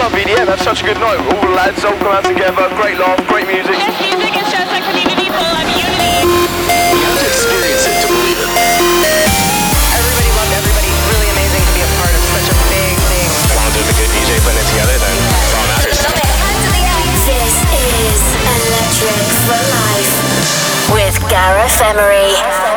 Club EDM had such a good night. All the lads all come out together, great laugh, great music. Yes, music is just a community full of unity. You have to experience it to believe it. Everybody loved everybody. Really amazing to be a part of such a big thing. As Long as a good DJ putting it together, then it's all that matters. This is Electric for Life with Gareth Emery.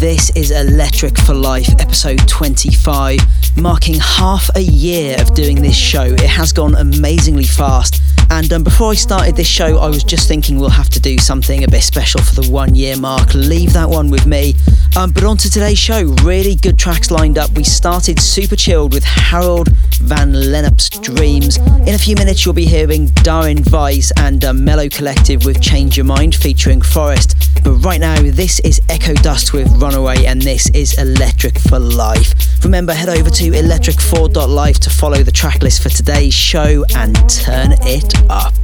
This is Electric for Life, episode 25, marking half a year of doing this show. It has gone amazingly fast. And um, before I started this show, I was just thinking we'll have to do something a bit special for the one year mark. Leave that one with me. Um, but on to today's show, really good tracks lined up. We started super chilled with Harold Van Lennep's Dreams. In a few minutes, you'll be hearing Darren Vice and um, Mellow Collective with Change Your Mind featuring Forest. But right now, this is Echo Dust with Runaway, and this is Electric for Life. Remember, head over to electric4.life to follow the track list for today's show and turn it up.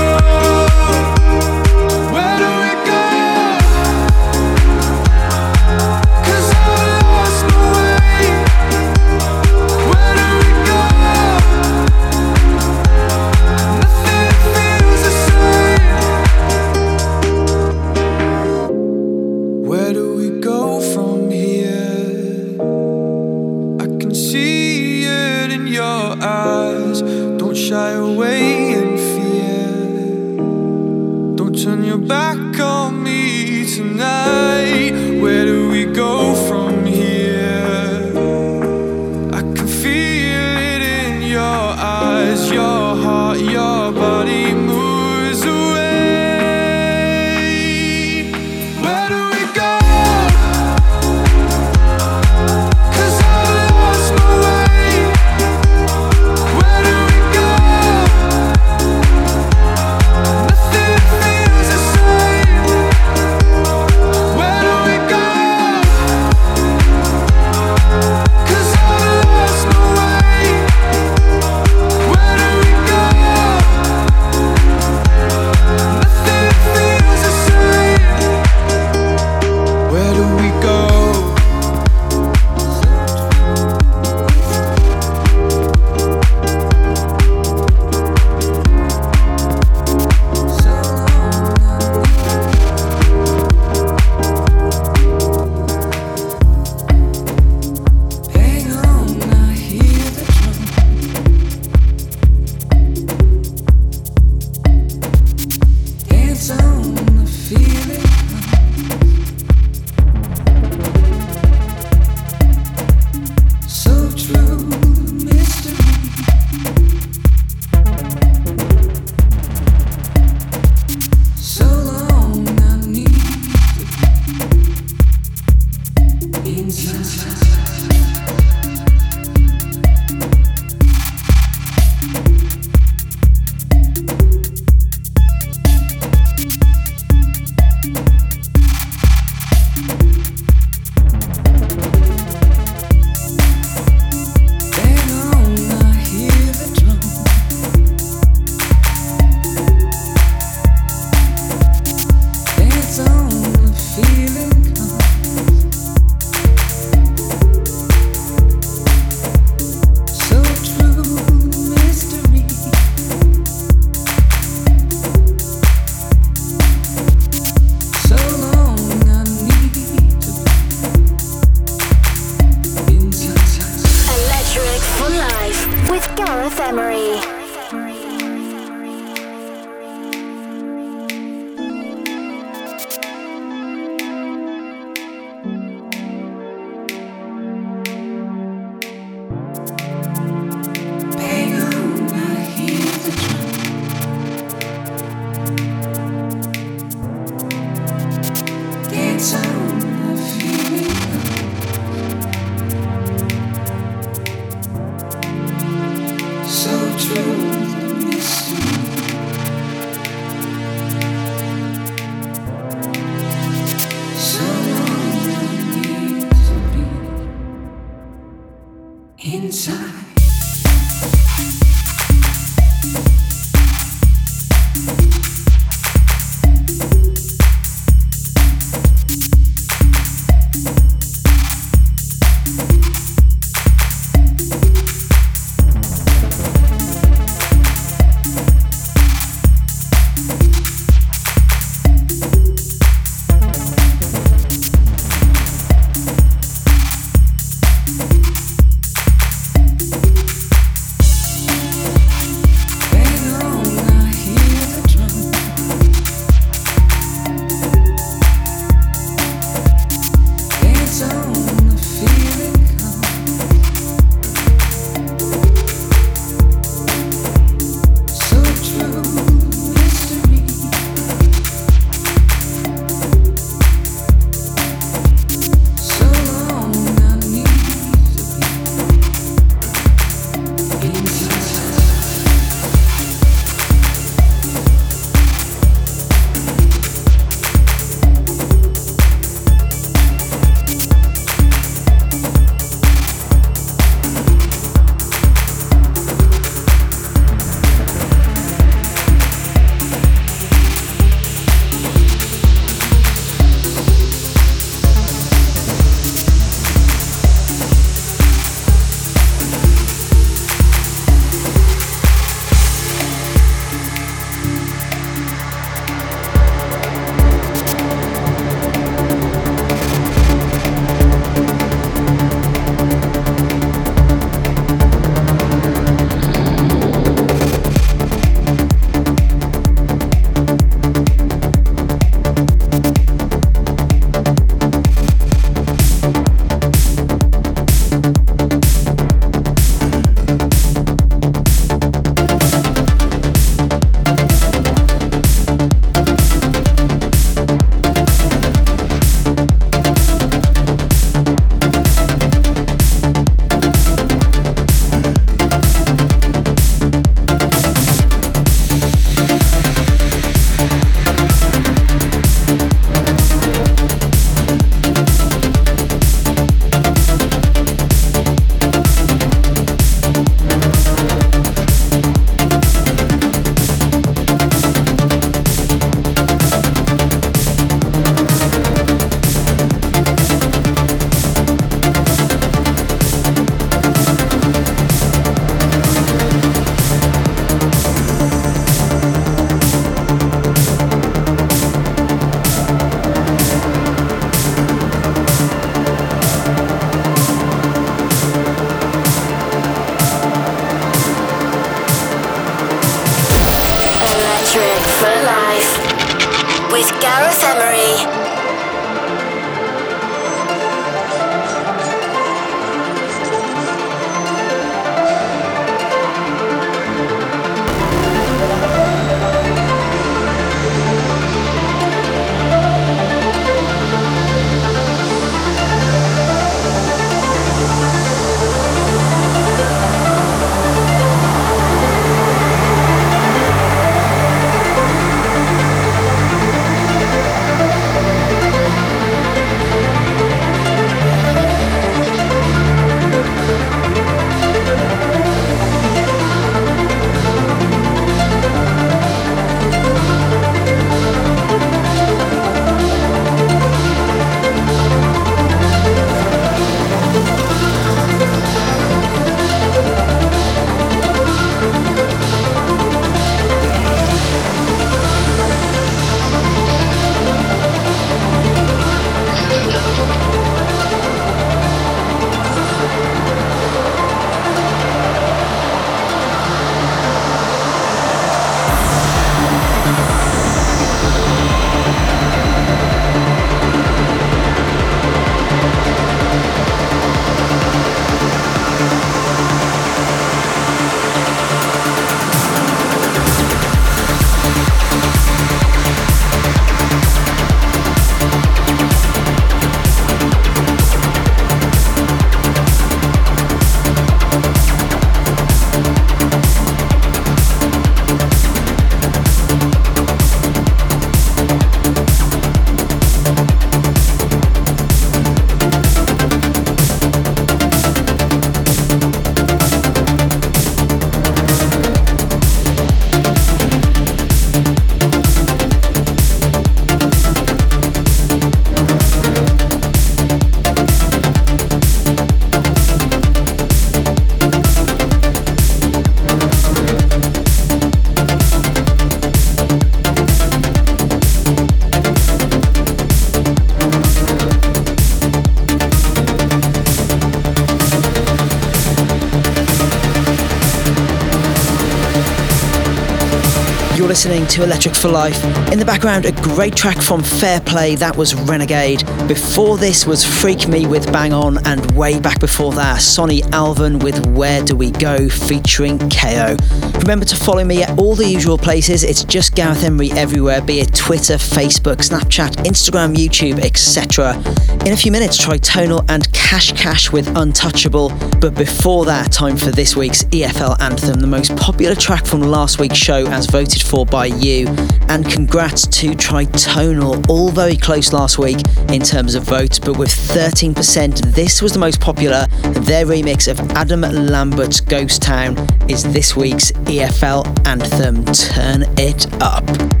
Listening to Electric for Life. In the background, a great track from Fairplay, that was Renegade. Before this was Freak Me with Bang On, and way back before that, Sonny Alven with Where Do We Go featuring KO. Remember to follow me at all the usual places. It's just Gareth Emery everywhere, be it Twitter, Facebook, Snapchat, Instagram, YouTube, etc. In a few minutes, Tritonal and Cash Cash with Untouchable. But before that, time for this week's EFL anthem, the most popular track from last week's show as voted for by you. And congrats to Tritonal, all very close last week in terms of votes, but with 13%, this was the most popular. Their remix of Adam Lambert's Ghost Town is this week's EFL anthem. Turn it up.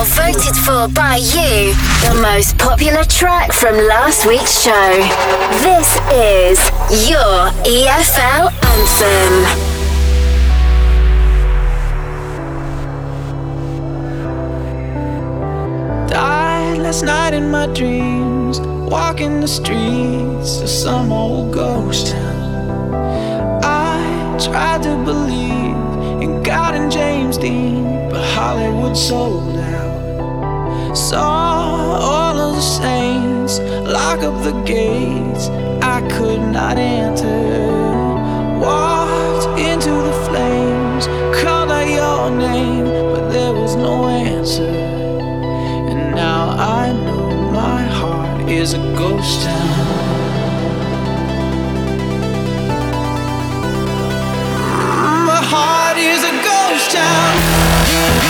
Now, voted for by you, the most popular track from last week's show. This is your EFL anthem. Died last night in my dreams, walking the streets of some old ghost town. I tried to believe in God and James Dean, but Hollywood sold. Saw all of the saints lock up the gates, I could not enter. Walked into the flames, called out your name, but there was no answer. And now I know my heart is a ghost town. My heart is a ghost town.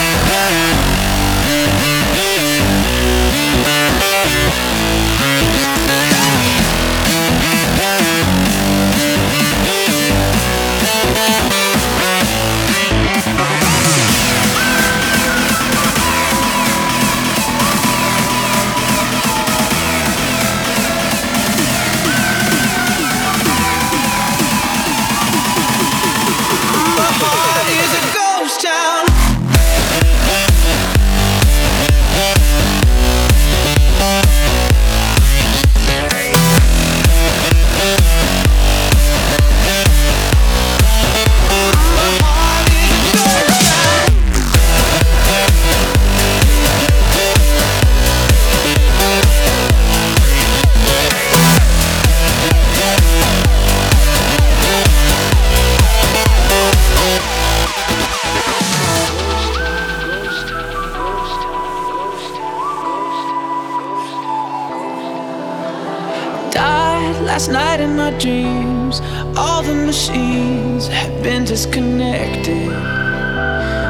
last night in my dreams, all the machines had been disconnected.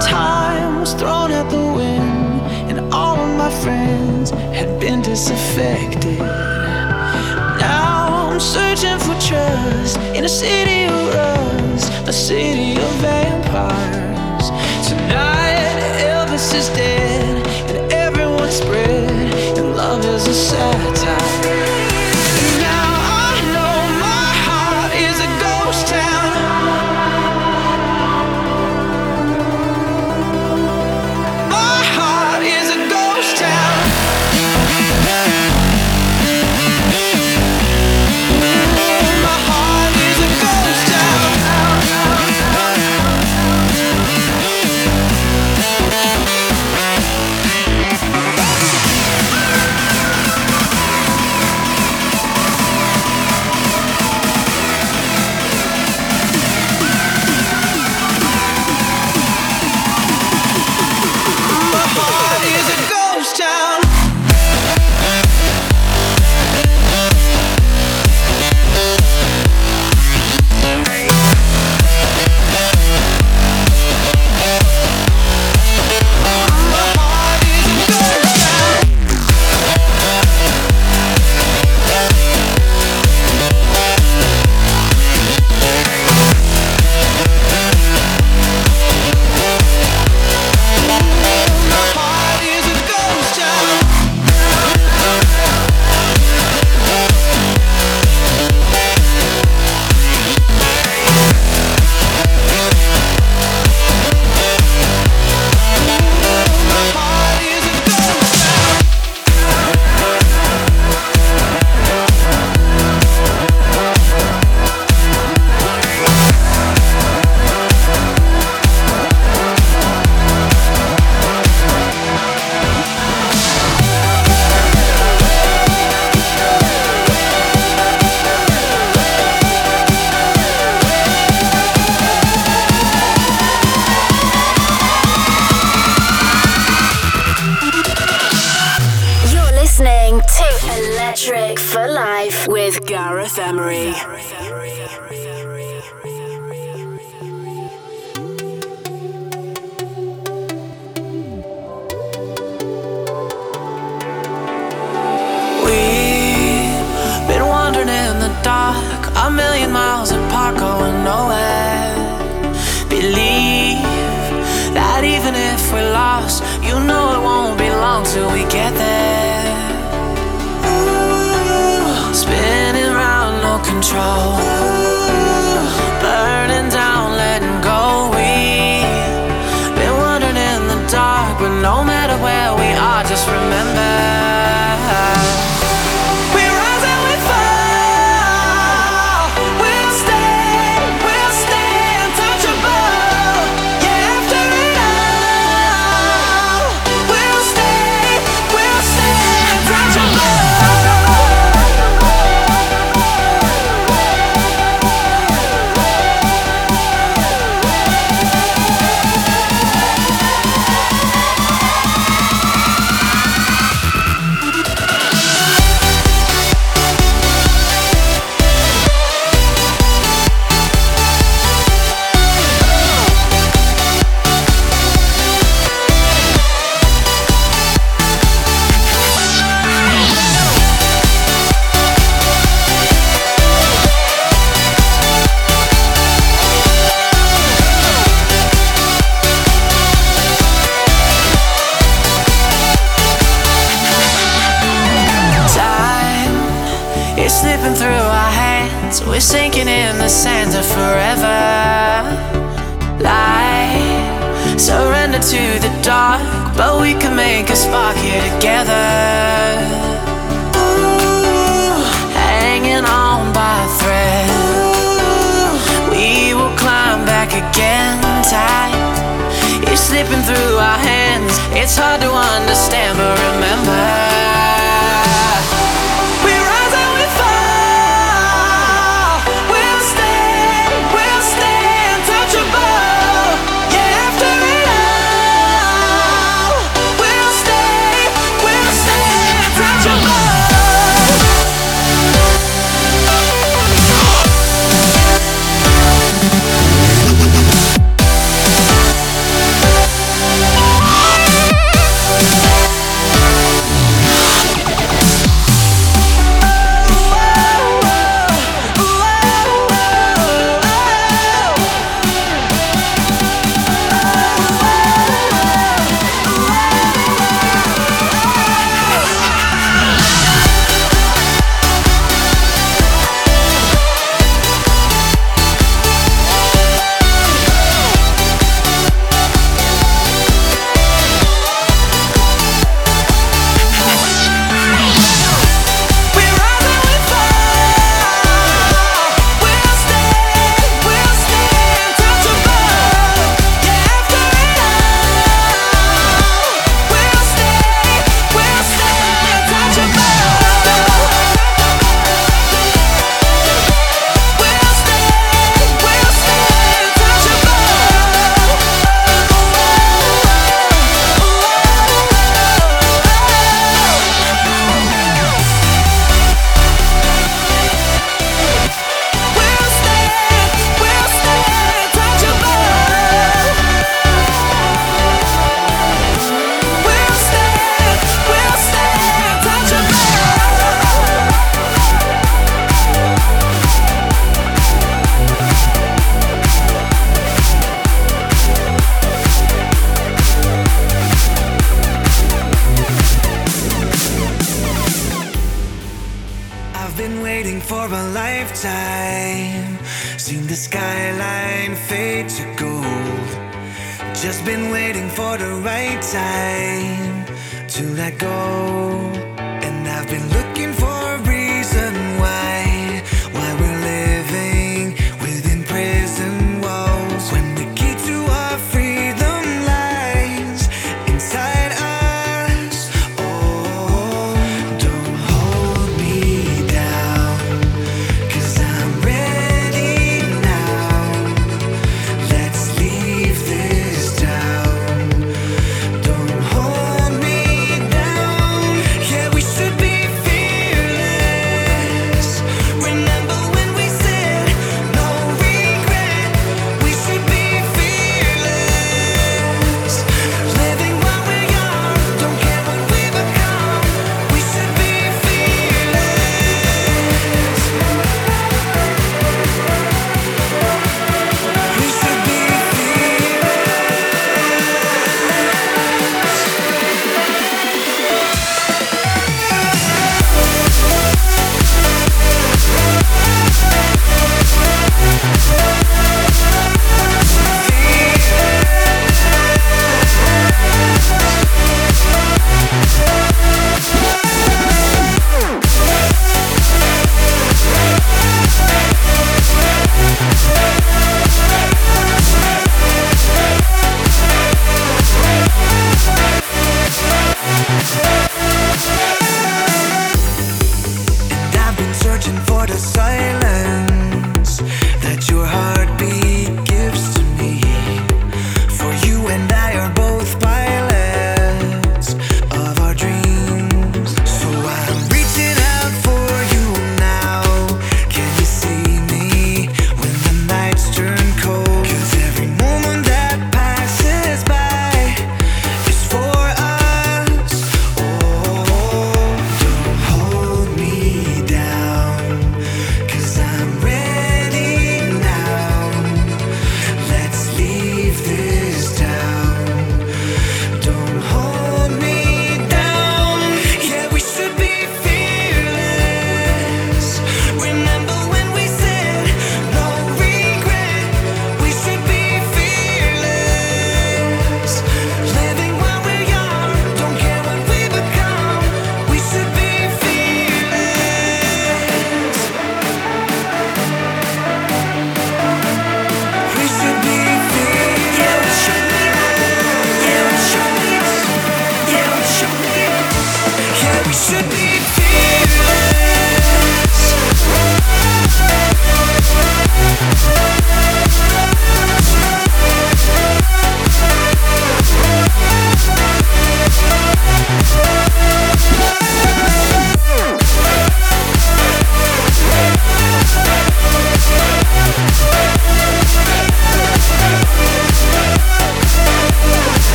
Time was thrown at the wind, and all of my friends had been disaffected. Now I'm searching for trust in a city of rust, the city of vampires. Tonight, Elvis is dead, and everyone's spread, and love is a satire.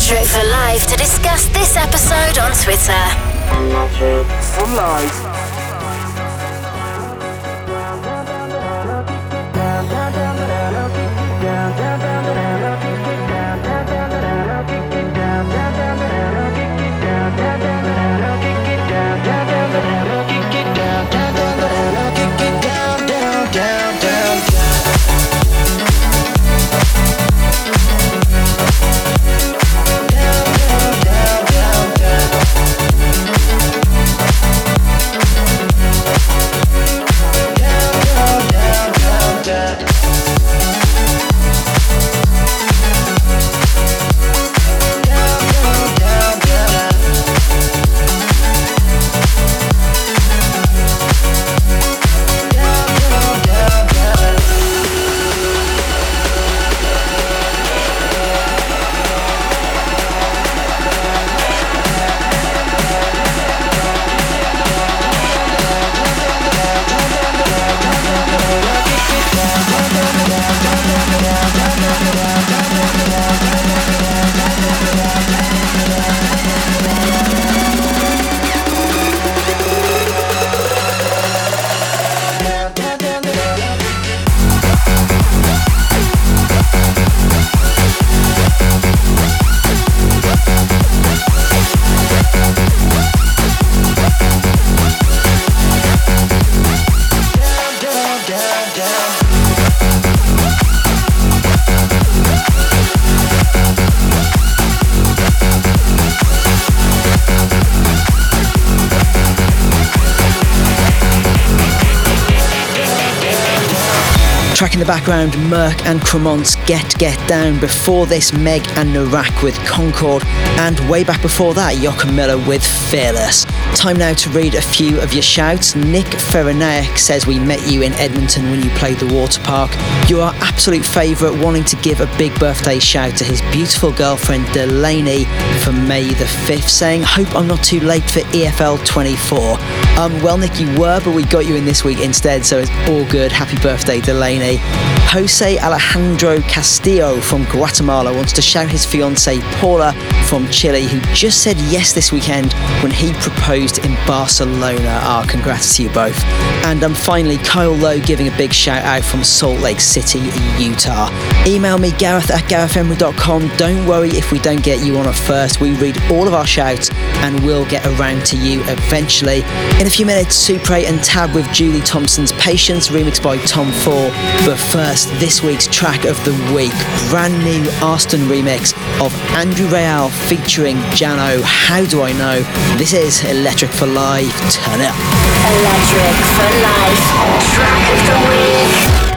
For Life to discuss this episode on Twitter. Track in the background, Merck and Cremont's Get Get Down. Before this, Meg and Narak with Concord. And way back before that, Joachim Miller with Fearless. Time now to read a few of your shouts. Nick Ferenaik says we met you in Edmonton when you played the water park. You're absolute favourite, wanting to give a big birthday shout to his beautiful girlfriend Delaney for May the 5th, saying, Hope I'm not too late for EFL 24. Um, well, Nick, you were, but we got you in this week instead, so it's all good. Happy birthday, Delaney. Jose Alejandro Castillo from Guatemala wants to shout his fiancee Paula from Chile, who just said yes this weekend when he proposed in Barcelona. Ah, congrats to you both. And um, finally, Kyle Lowe giving a big shout out from Salt Lake City, Utah. Email me, gareth at garethemery.com. Don't worry if we don't get you on at first. We read all of our shouts and we'll get around to you eventually. In a few minutes, Supre and Tab with Julie Thompson's Patience, remixed by Tom Fall. But first, this week's track of the week, brand new Austin remix of Andrew Rayel featuring Jano. How do I know? This is Electric for Life. Turn it up. Electric for Life. Track of the week.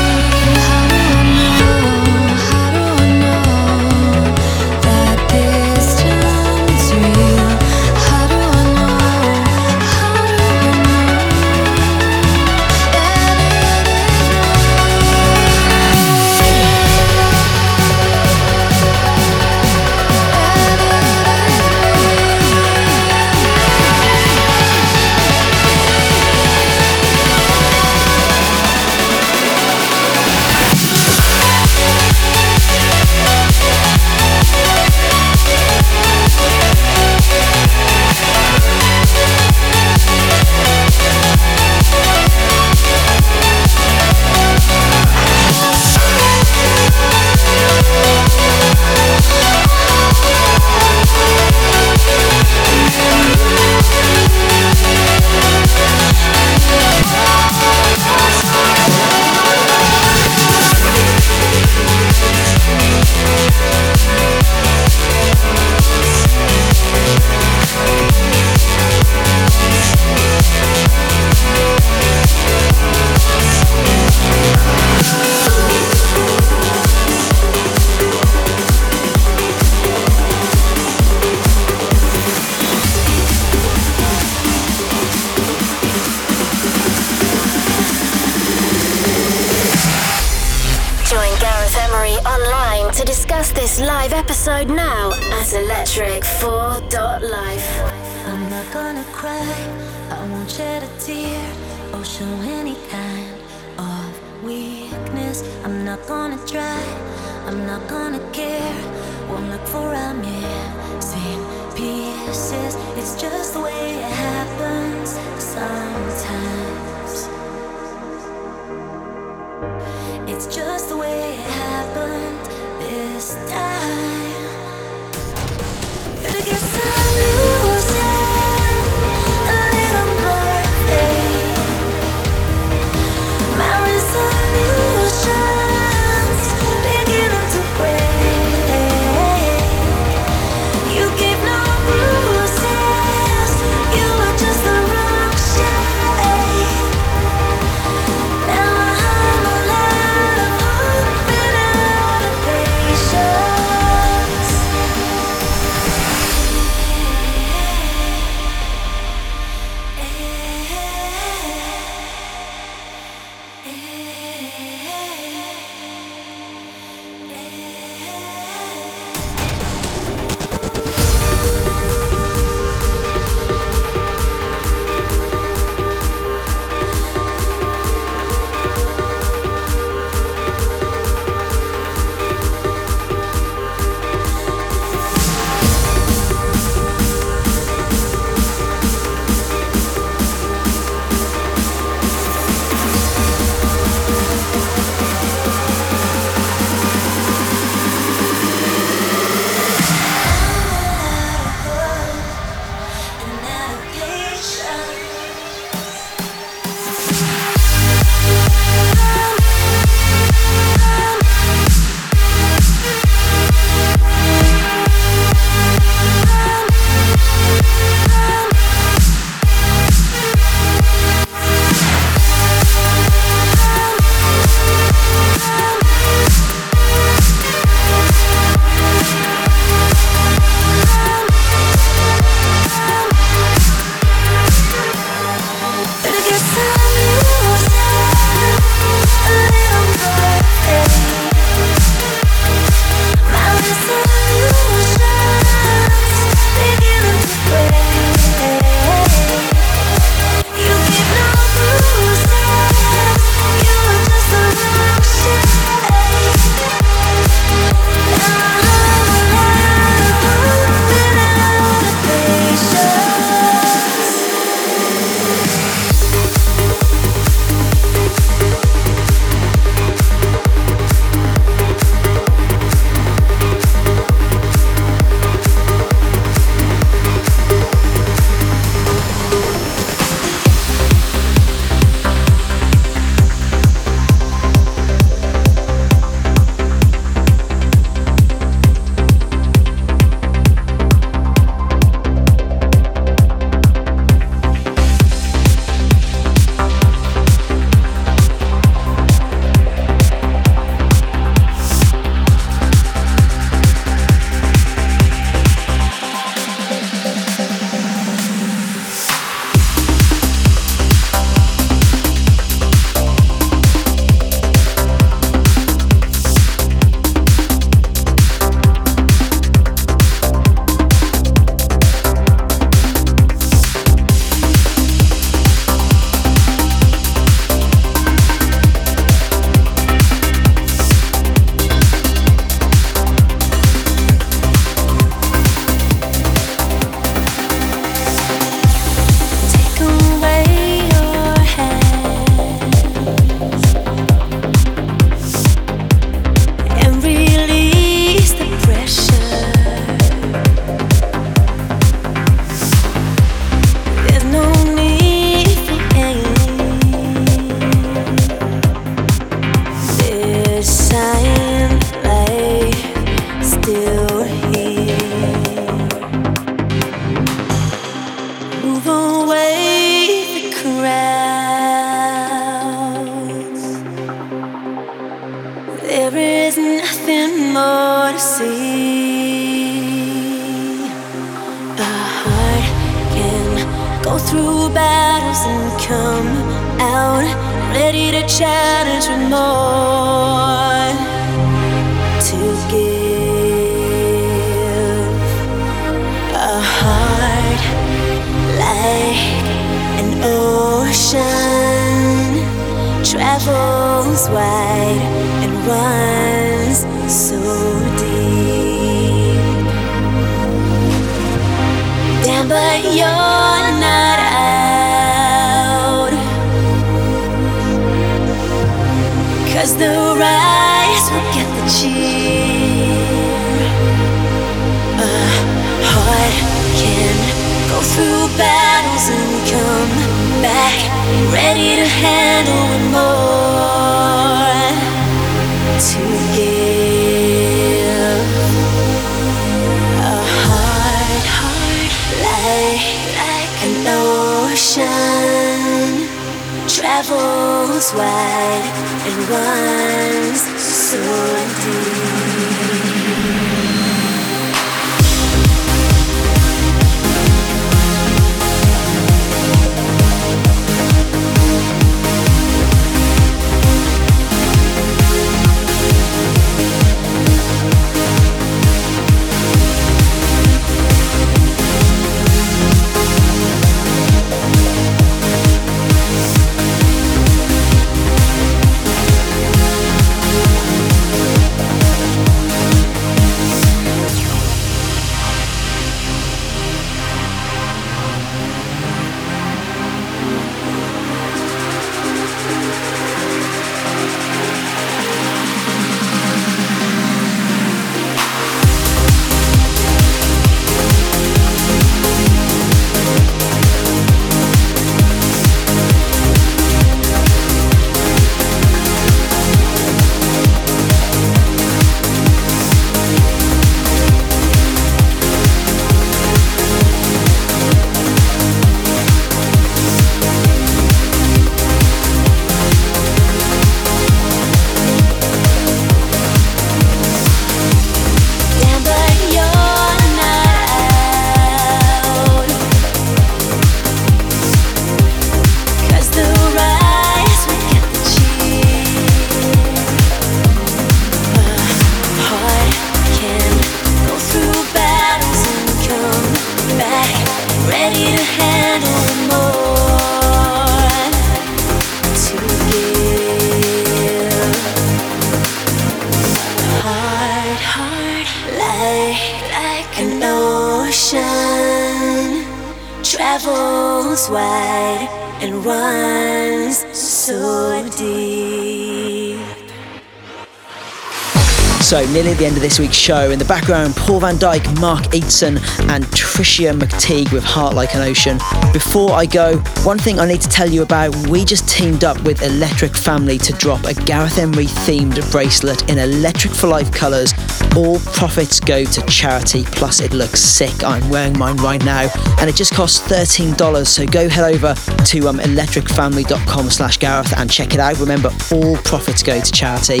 At the end of this week's show. In the background, Paul van Dyk, Mark Eteson, and Tricia McTeague with Heart Like an Ocean. Before I go, one thing I need to tell you about we just teamed up with Electric Family to drop a Gareth Emery themed bracelet in Electric for Life colours. All profits go to charity, plus it looks sick. I'm wearing mine right now, and it just costs $13. So go head over to um, electricfamily.com slash Gareth and check it out. Remember, all profits go to charity.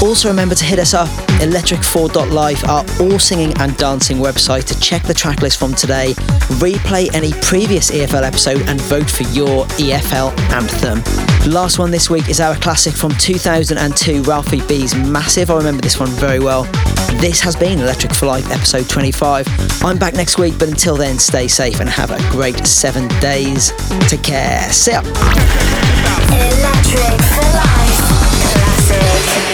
Also, remember to hit us up electric4.live, our all singing and dancing website, to check the track list from today, replay any previous EFL episode, and vote for your EFL anthem. The last one this week is our classic from 2002, Ralphie B's Massive. I remember this one very well. This has been Electric for Life, episode 25. I'm back next week, but until then, stay safe and have a great seven days. Take care. See ya. Electric for life.